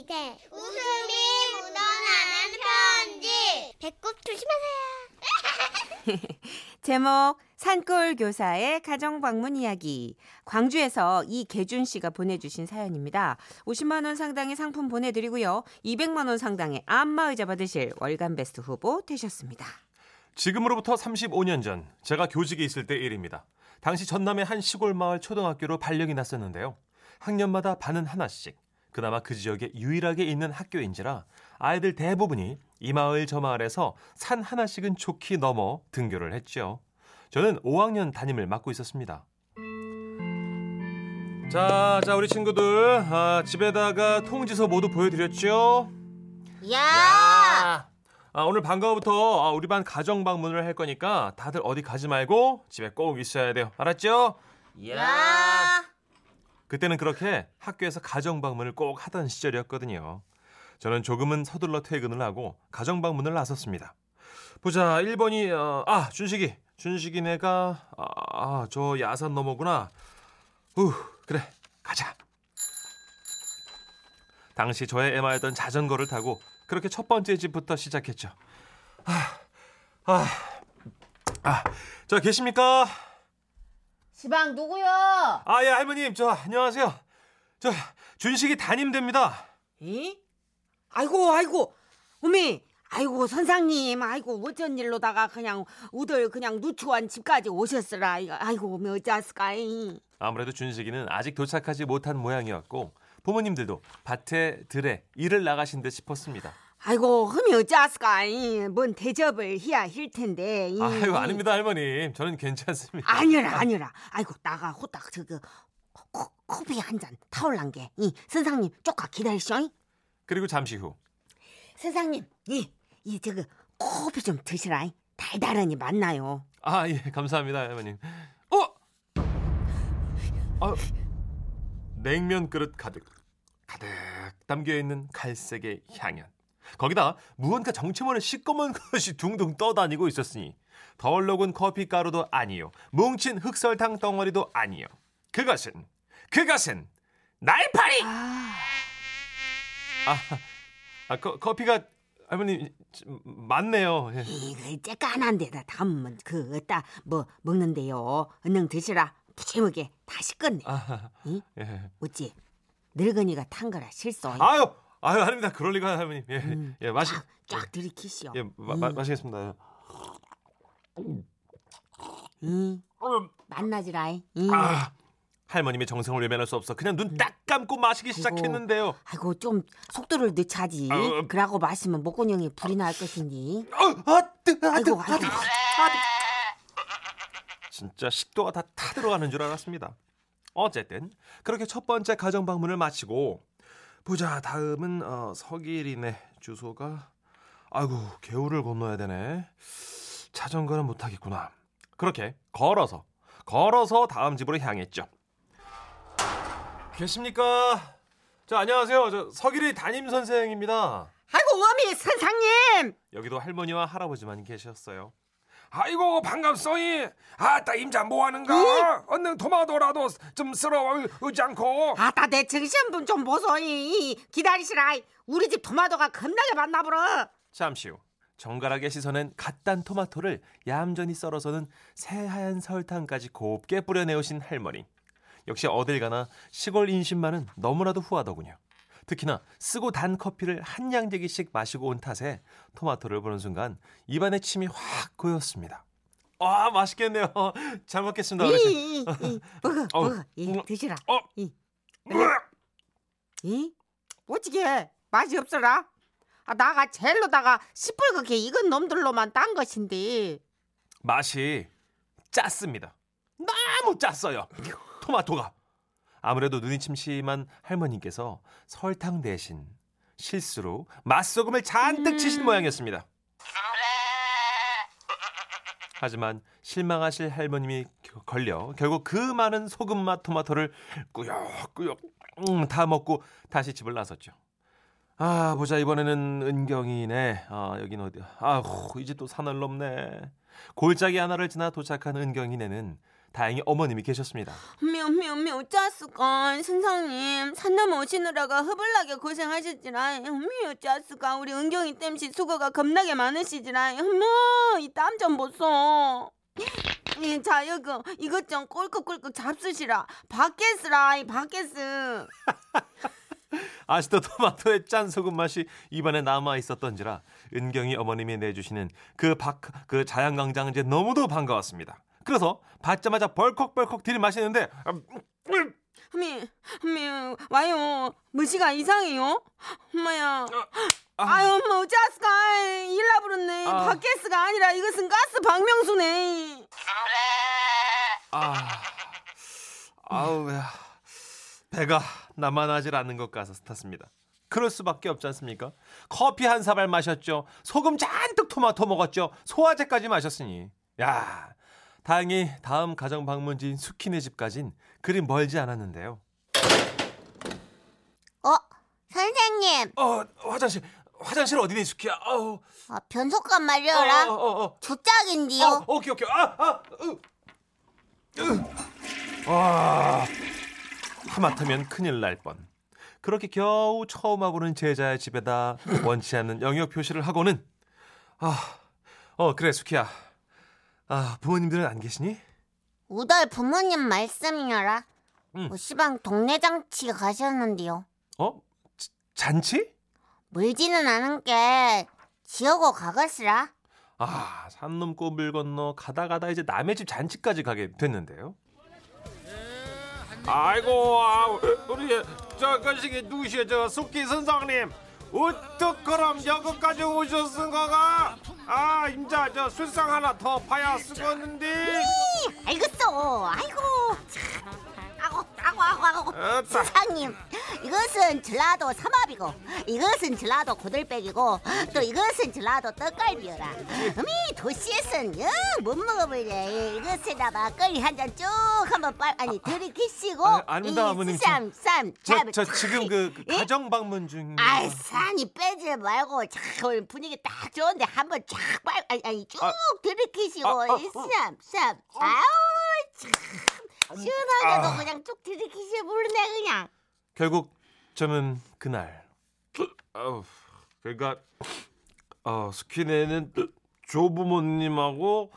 시대 웃음이 묻어나는 편지 배꼽 조심하세요 제목 산골 교사의 가정 방문 이야기. 광주에서 이계준 씨가 보내주신 사연입니다. 50만 원 상당의 상품 보내드리고요. 200만 원 상당의 안마 의자 받으실 월간 베스트 후보 되셨습니다. 지금으로부터 35년 전 제가 교직에 있을 때 일입니다. 당시 전남의 한 시골 마을 초등학교로 발령이 났었는데요. 학년마다 반은 하나씩. 그나마 그 지역에 유일하게 있는 학교인지라 아이들 대부분이 이 마을 저 마을에서 산 하나씩은 좋게 넘어 등교를 했죠. 저는 5학년 담임을 맡고 있었습니다. 자, 자 우리 친구들 아, 집에다가 통지서 모두 보여드렸죠? 야 아, 오늘 방과후부터 아, 우리 반 가정 방문을 할 거니까 다들 어디 가지 말고 집에 꼭 있어야 돼요. 알았죠? 야 그때는 그렇게 학교에서 가정 방문을 꼭 하던 시절이었거든요. 저는 조금은 서둘러 퇴근을 하고 가정 방문을 나섰습니다. 보자, 1번이 어, 아 준식이, 준식이네가 아, 아, 저 야산 너머구나. 우 그래 가자. 당시 저의 애마였던 자전거를 타고 그렇게 첫 번째 집부터 시작했죠. 아, 아, 아, 저 계십니까? 시방 누구요? 아, 예, 할머님, 저, 안녕하세요. 저, 준식이 담임됩니다. 이? 아이고, 아이고, 어미, 아이고, 선상님, 아이고, 어쩐 일로다가 그냥 우들 그냥 누추한 집까지 오셨으라. 아이고, 어미 이. 아무래도 준식이는 아직 도착하지 못한 모양이었고, 부모님들도 밭에, 들에 일을 나가신 듯 싶었습니다. 아이고, 흠이 이. 뭔 대접을 해야 할 텐데. 이. 아유, 아닙니다, 할머님. 저는 괜찮습니다. 아니라, 아니라. 아이고, 나가 호딱 저거 코, 커피 한 잔 타올란 게. 이, 선상님, 기다리쇼. 이. 그리고 잠시 후, 선상님, 이, 이, 저거 커피 좀 드시라. 이. 달달하니 맞나요? 아, 예, 감사합니다, 할머님. 어? 아, 냉면 그릇 가득, 가득 담겨 있는 갈색의 향연. 거기다 무언가 정체모를 시꺼먼 것이 둥둥 떠다니고 있었으니 덜록은 커피 가루도 아니요, 뭉친 흑설탕 덩어리도 아니요. 그것은 그것은 날파리. 아, 아 커, 커피가 할머니 맞네요. 예. 이거 째깐한 데다 담으면 그 어따 뭐 먹는데요. 얼른 드시라. 부채먹게 다 식겠네. 아, 이? 예. 어찌 늙은이가 탄 거라 실수. 아유, 아유, 아닙니다. 그럴 리가 할머니. 예, 음. 예, 마시, 쫙, 쫙 들이키시오. 예, 마, 마, 음. 마시겠습니다. 이, 만나지라. 이. 아, 할머님의 정성을 외면할 수 없어. 그냥 눈 딱 감고 마시기 시작했는데요. 아이고 좀 속도를 늦차지. 아유. 그러고 마시면 목구멍에 불이 날 것이니. 어, 아, 뜨, 아, 뜨, 아이고 아, 아이고. 뜨. 진짜 식도가 다 타들어가는 줄 알았습니다. 어쨌든 그렇게 첫 번째 가정 방문을 마치고 보자 다음은 어, 서길이네 주소가. 아이고 개울을 건너야 되네. 자전거는 못 타겠구나. 그렇게 걸어서 걸어서 다음 집으로 향했죠. 계십니까? 자 안녕하세요. 저 서길이 담임 선생입니다. 아이고 어미 선상님. 여기도 할머니와 할아버지만 계셨어요 아이고 반갑소이 아따 임자 뭐하는가 얼른 토마토라도 좀 쓸어 오지 않고 아따 내 정신분 좀 보소이. 기다리시라. 우리 집 토마토가 겁나게 많나 보러. 잠시 후 정갈하게 씻어낸 갓단 토마토를 얌전히 썰어서는 새하얀 설탕까지 곱게 뿌려내오신 할머니. 역시 어딜 가나 시골 인심만은 너무나도 후하더군요. 특히나 쓰고 단 커피를 한 양재기씩 마시고 온 탓에 토마토를 보는 순간 입안에 침이 확 고였습니다. 아 맛있겠네요. 잘 먹겠습니다. 이, 이, 이, 먹어 어우, 먹어. 이, 음. 드시라. 어. 이. 이? 어찌게 맛이 없어라? 아, 나가 젤로다가 시뻘겋게 익은 놈들로만 딴 것인데 맛이 짰습니다. 너무 짰어요. 토마토가. 아무래도 눈이 침침한 할머님께서 설탕 대신 실수로 맛소금을 잔뜩 치신 모양이었습니다. 하지만 실망하실 할머님이 겨- 걸려 결국 그 많은 소금 맛 토마토를 꾸역꾸역 음, 다 먹고 다시 집을 나섰죠. 아 보자 이번에는 은경이네. 아 여긴 어디야? 아후 이제 또 산을 넘네. 골짜기 하나를 지나 도착한 은경이네는 다행히 어머님이 계셨습니다. 미미미 짜스가 선생님 산 넘어 오시느라가 흐블나게 고생하셨지라 미 짜스가 우리 은경이 땜시 수고가 겁나게 많으시지라 어머 이땀 좀 보소. 이 자여그 이것 좀 꼴깍꼴깍 잡수시라. 밖에스라 이 밖에스. 아직도 토마토의 짠 소금 맛이 입안에 남아 있었던지라 은경이 어머님이 내주시는 그 박그 자양강장제 너무도 반가웠습니다. 그래서 받자마자 벌컥벌컥 들이마시는데 음, 음, 미, 미, 와요. 무시가 이상해요? 엄마야. 아. 아유, 뭐, 짜스가, 일라 부르네. 아. 밖에스가 아니라 이것은 가스 박명수네. 아, 아우, 야. 배가 나만하질 않는 것 같았습니다. 그럴 수밖에 없지 않습니까? 커피 한 사발 마셨죠. 소금 잔뜩 토마토 먹었죠. 소화제까지 마셨으니. 야, 다행히 다음 가정 방문지인 수키네 집까진 그리 멀지 않았는데요. 어, 선생님. 어, 화장실, 화장실 어디니 수키야? 어우, 어, 변속감 어, 말려라. 어, 어, 어. 조짝인데요. 어, 오케이 오케이. 아, 아, 으. 으. 와. 하마터면 큰일 날 뻔. 그렇게 겨우 처음 와보는 제자의 집에다 원치 않는 영역 표시를 하고는 아, 어 그래 수키야. 아 부모님들은 안 계시니? 우덜 부모님 말씀이여라. 응. 뭐 시방 동네 장치 가셨는데요. 어? 자- 잔치? 물지는 않은 게 지어고 가겠으라. 아, 산 넘고 물 건너 가다 가다 이제 남의 집 잔치까지 가게 됐는데요. 아이고 아, 우리 저 거시기 누구시여 저 숙기 선생님 어떡그럼 여기까지 오셨은가가 아 임자 저 술상 하나 더 파야 쓰겠는데 알겠어. 아이고. 참. 아고 아고 아고 아고. 어따. 세상님, 이것은 전라도 삼합이고, 이것은 전라도 고들빼기고, 또 이것은 전라도 떡갈비여라. 어미 도시에선 영못 먹어버려. 이것에다 막걸리 한잔 쭉 한번 빨 아니 들이키시고, 아, 아닙니다, 어머님. 저- 쌈쌈 저, 저 지금 그, 그 가정 방문 중. 아이 산이 빼지 말고 자 오늘 분위기 딱 좋은데 한번 쫙 빨 아니, 아니 쭉 아. 들이키시고 아, 아, 쌈쌈 아우 참 시원하게도 그냥 쭉 들이키시 부르네 그냥 결국 저는 그날 어, 그러니까 어, 스키네는 조부모님하고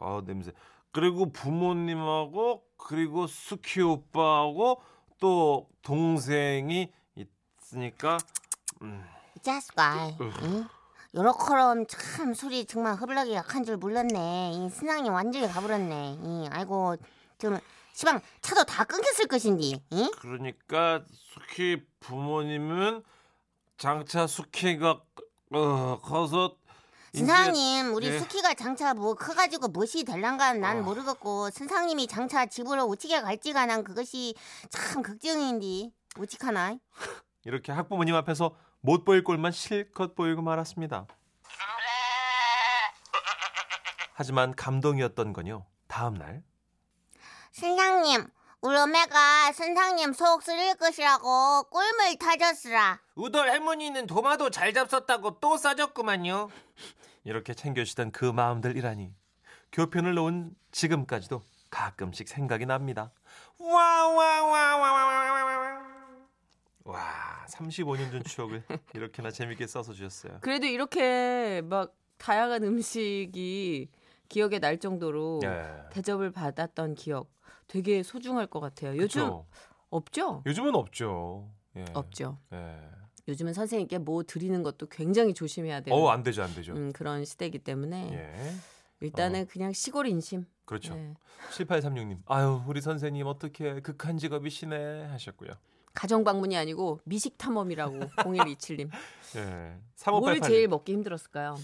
아 냄새. 그리고 부모님하고 그리고 스키 오빠하고 또 동생이 있으니까 음, 이 자식아 응? 요렇게럼 참 술이 정말 흐블하게 약한 줄 몰랐네. 이 신랑이 완전히 가버렸네. 이 아이고 지금 시방 차도 다 끊겼을 것인디 응? 그러니까 스키 부모님은 장차 스키가 어, 커서 선상님 우리 예. 스키가 장차 뭐 커가지고 무엇이 될란가 난 어. 모르겠고 선상님이 장차 집으로 어찌게 갈지가 난 그것이 참 걱정인디 어찌하나 이렇게 학부모님 앞에서 못 보일 꼴만 실컷 보이고 말았습니다. 하지만 감동이었던 건요. 다음 날 선상님 우리 어매가 선상님 속 쓰릴 것이라고 꿀물 타졌으라 우덜 할머니는 도마도 잘 잡섰다고 또 싸졌구만요 이렇게 챙겨주시던 그 마음들이라니 교편을 놓은 지금까지도 가끔씩 생각이 납니다. 와와와와와와와 와 35년 전 추억을 이렇게나 재밌게 써서 주셨어요. 그래도 이렇게 막 다양한 음식이 기억에 날 정도로 예. 대접을 받았던 기억 되게 소중할 것 같아요. 요즘 그쵸? 없죠? 요즘은 없죠. 예. 없죠. 예. 요즘은 선생님께 뭐 드리는 것도 굉장히 조심해야 되는 어, 안 되죠, 안 되죠. 음, 그런 시대이기 때문에 예. 일단은 그냥 시골 인심. 그렇죠. 네. 7836님. 아유, 우리 선생님 어떻게 극한 직업이시네 하셨고요. 가정 방문이 아니고 미식 탐험이라고 0127님. 예. 뭘 3588. 제일 먹기 힘들었을까요?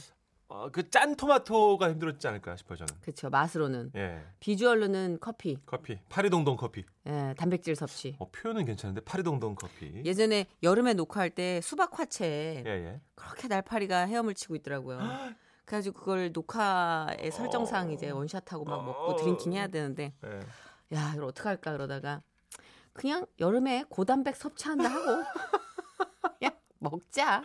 어, 그 짠 토마토가 힘들었지 않을까 싶어요, 저는. 그렇죠. 맛으로는 예. 비주얼로는 커피, 커피. 파리동동 커피. 예, 단백질 섭취. 어, 표현은 괜찮은데 파리동동 커피. 예전에 여름에 녹화할 때 수박 화채에 예, 예. 그렇게 날파리가 헤엄을 치고 있더라고요. 그래가지고 그걸 녹화의 설정상 이제 원샷하고 막 먹고 drinking 해야 되는데 예. 야 이걸 어떡 할까 그러다가 그냥 여름에 고단백 섭취한다 하고 먹자.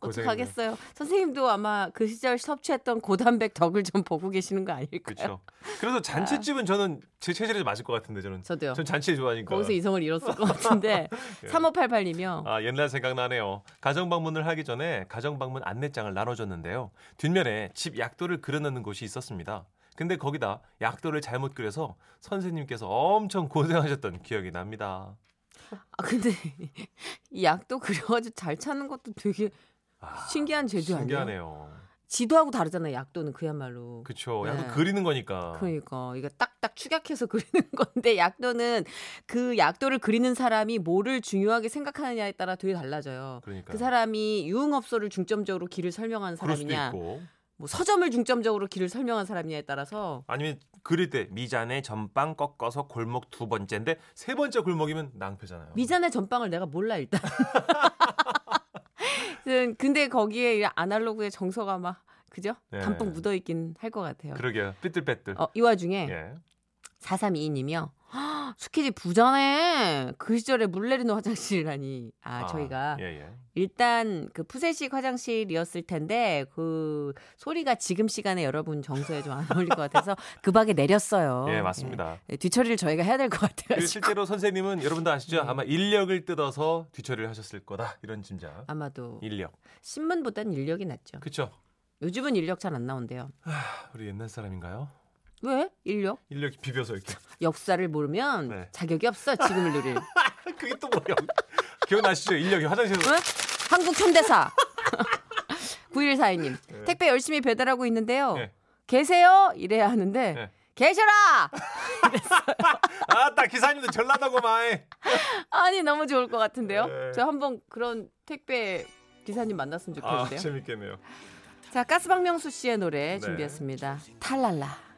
어떡하겠어요. 선생님도 아마 그 시절 섭취했던 고단백 덕을 좀 보고 계시는 거 아닐까요? 그렇죠. 그래서 잔치집은 저는 제 체질에 맞을 것 같은데 저는. 저도요. 전 잔치 좋아하니까. 거기서 이성을 잃었을 것 같은데 예. 3588님이요. 아, 옛날 생각나네요. 가정 방문을 하기 전에 가정 방문 안내장을 나눠줬는데요. 뒷면에 집 약도를 그려놓는 곳이 있었습니다. 근데 거기다 약도를 잘못 그려서 선생님께서 엄청 고생하셨던 기억이 납니다. 아 근데 이 약도 그려가지고 잘 찾는 것도 되게 아, 신기한 제도 아니에요? 신기하네요. 지도하고 다르잖아요. 약도는 그야말로. 네. 약도 그리는 거니까. 그러니까 이거 딱딱 축약해서 그리는 건데 약도는 그 약도를 그리는 사람이 뭐를 중요하게 생각하느냐에 따라 되게 달라져요. 그러니까. 그 사람이 유흥업소를 중점적으로 길을 설명하는 사람이냐. 뭐 서점을 중점적으로 길을 설명하는 사람이냐에 따라서 아니면 때 미잔에 전빵 꺾어서 골목 두 번째인데 세 번째 골목이면 낭패잖아요. 미잔의 전빵을 내가 몰라 일단. 음, 근데 거기에 이 아날로그의 정서가 막 그죠? 네. 담뿍 묻어 있긴 할 것 같아요. 그러게요. 삐뚤빼뚤. 어, 이 와중에 예. 4322님이요. 스키지 부자네. 그 시절에 물 내리는 화장실이라니. 아, 아, 저희가 예, 예. 일단 그 푸세식 화장실이었을 텐데 그 소리가 지금 시간에 여러분 정서에 좀 안 어울릴 것 같아서 그 방에 내렸어요. 예, 맞습니다. 예, 뒤처리를 저희가 해야 될 것 같아요. 실제로 선생님은 여러분도 아시죠? 네. 아마 인력을 뜯어서 뒤처리를 하셨을 거다. 이런 짐작. 아마도 인력. 신문보단 인력이 낫죠. 그쵸? 요즘은 인력 잘 안 나온대요. 우리 옛날 사람인가요? 왜? 인력? 인력이 비벼서 이렇게. 역사를 모르면 네. 자격이 없어 지금을 누릴. 그게 또 뭐야? 기억나시죠? 인력이 화장실에서. 응? 한국 현대사. 9142님. 네. 택배 열심히 배달하고 있는데요. 네. 계세요? 이래야 하는데 네. 계셔라! 아따 기사님도 전라도구만. 아니 너무 좋을 것 같은데요. 네. 저 한번 그런 택배 기사님 만났으면 아 좋겠는데요. 재밌겠네요. 자 가스박명수 씨의 노래 네. 준비했습니다. 탈랄라.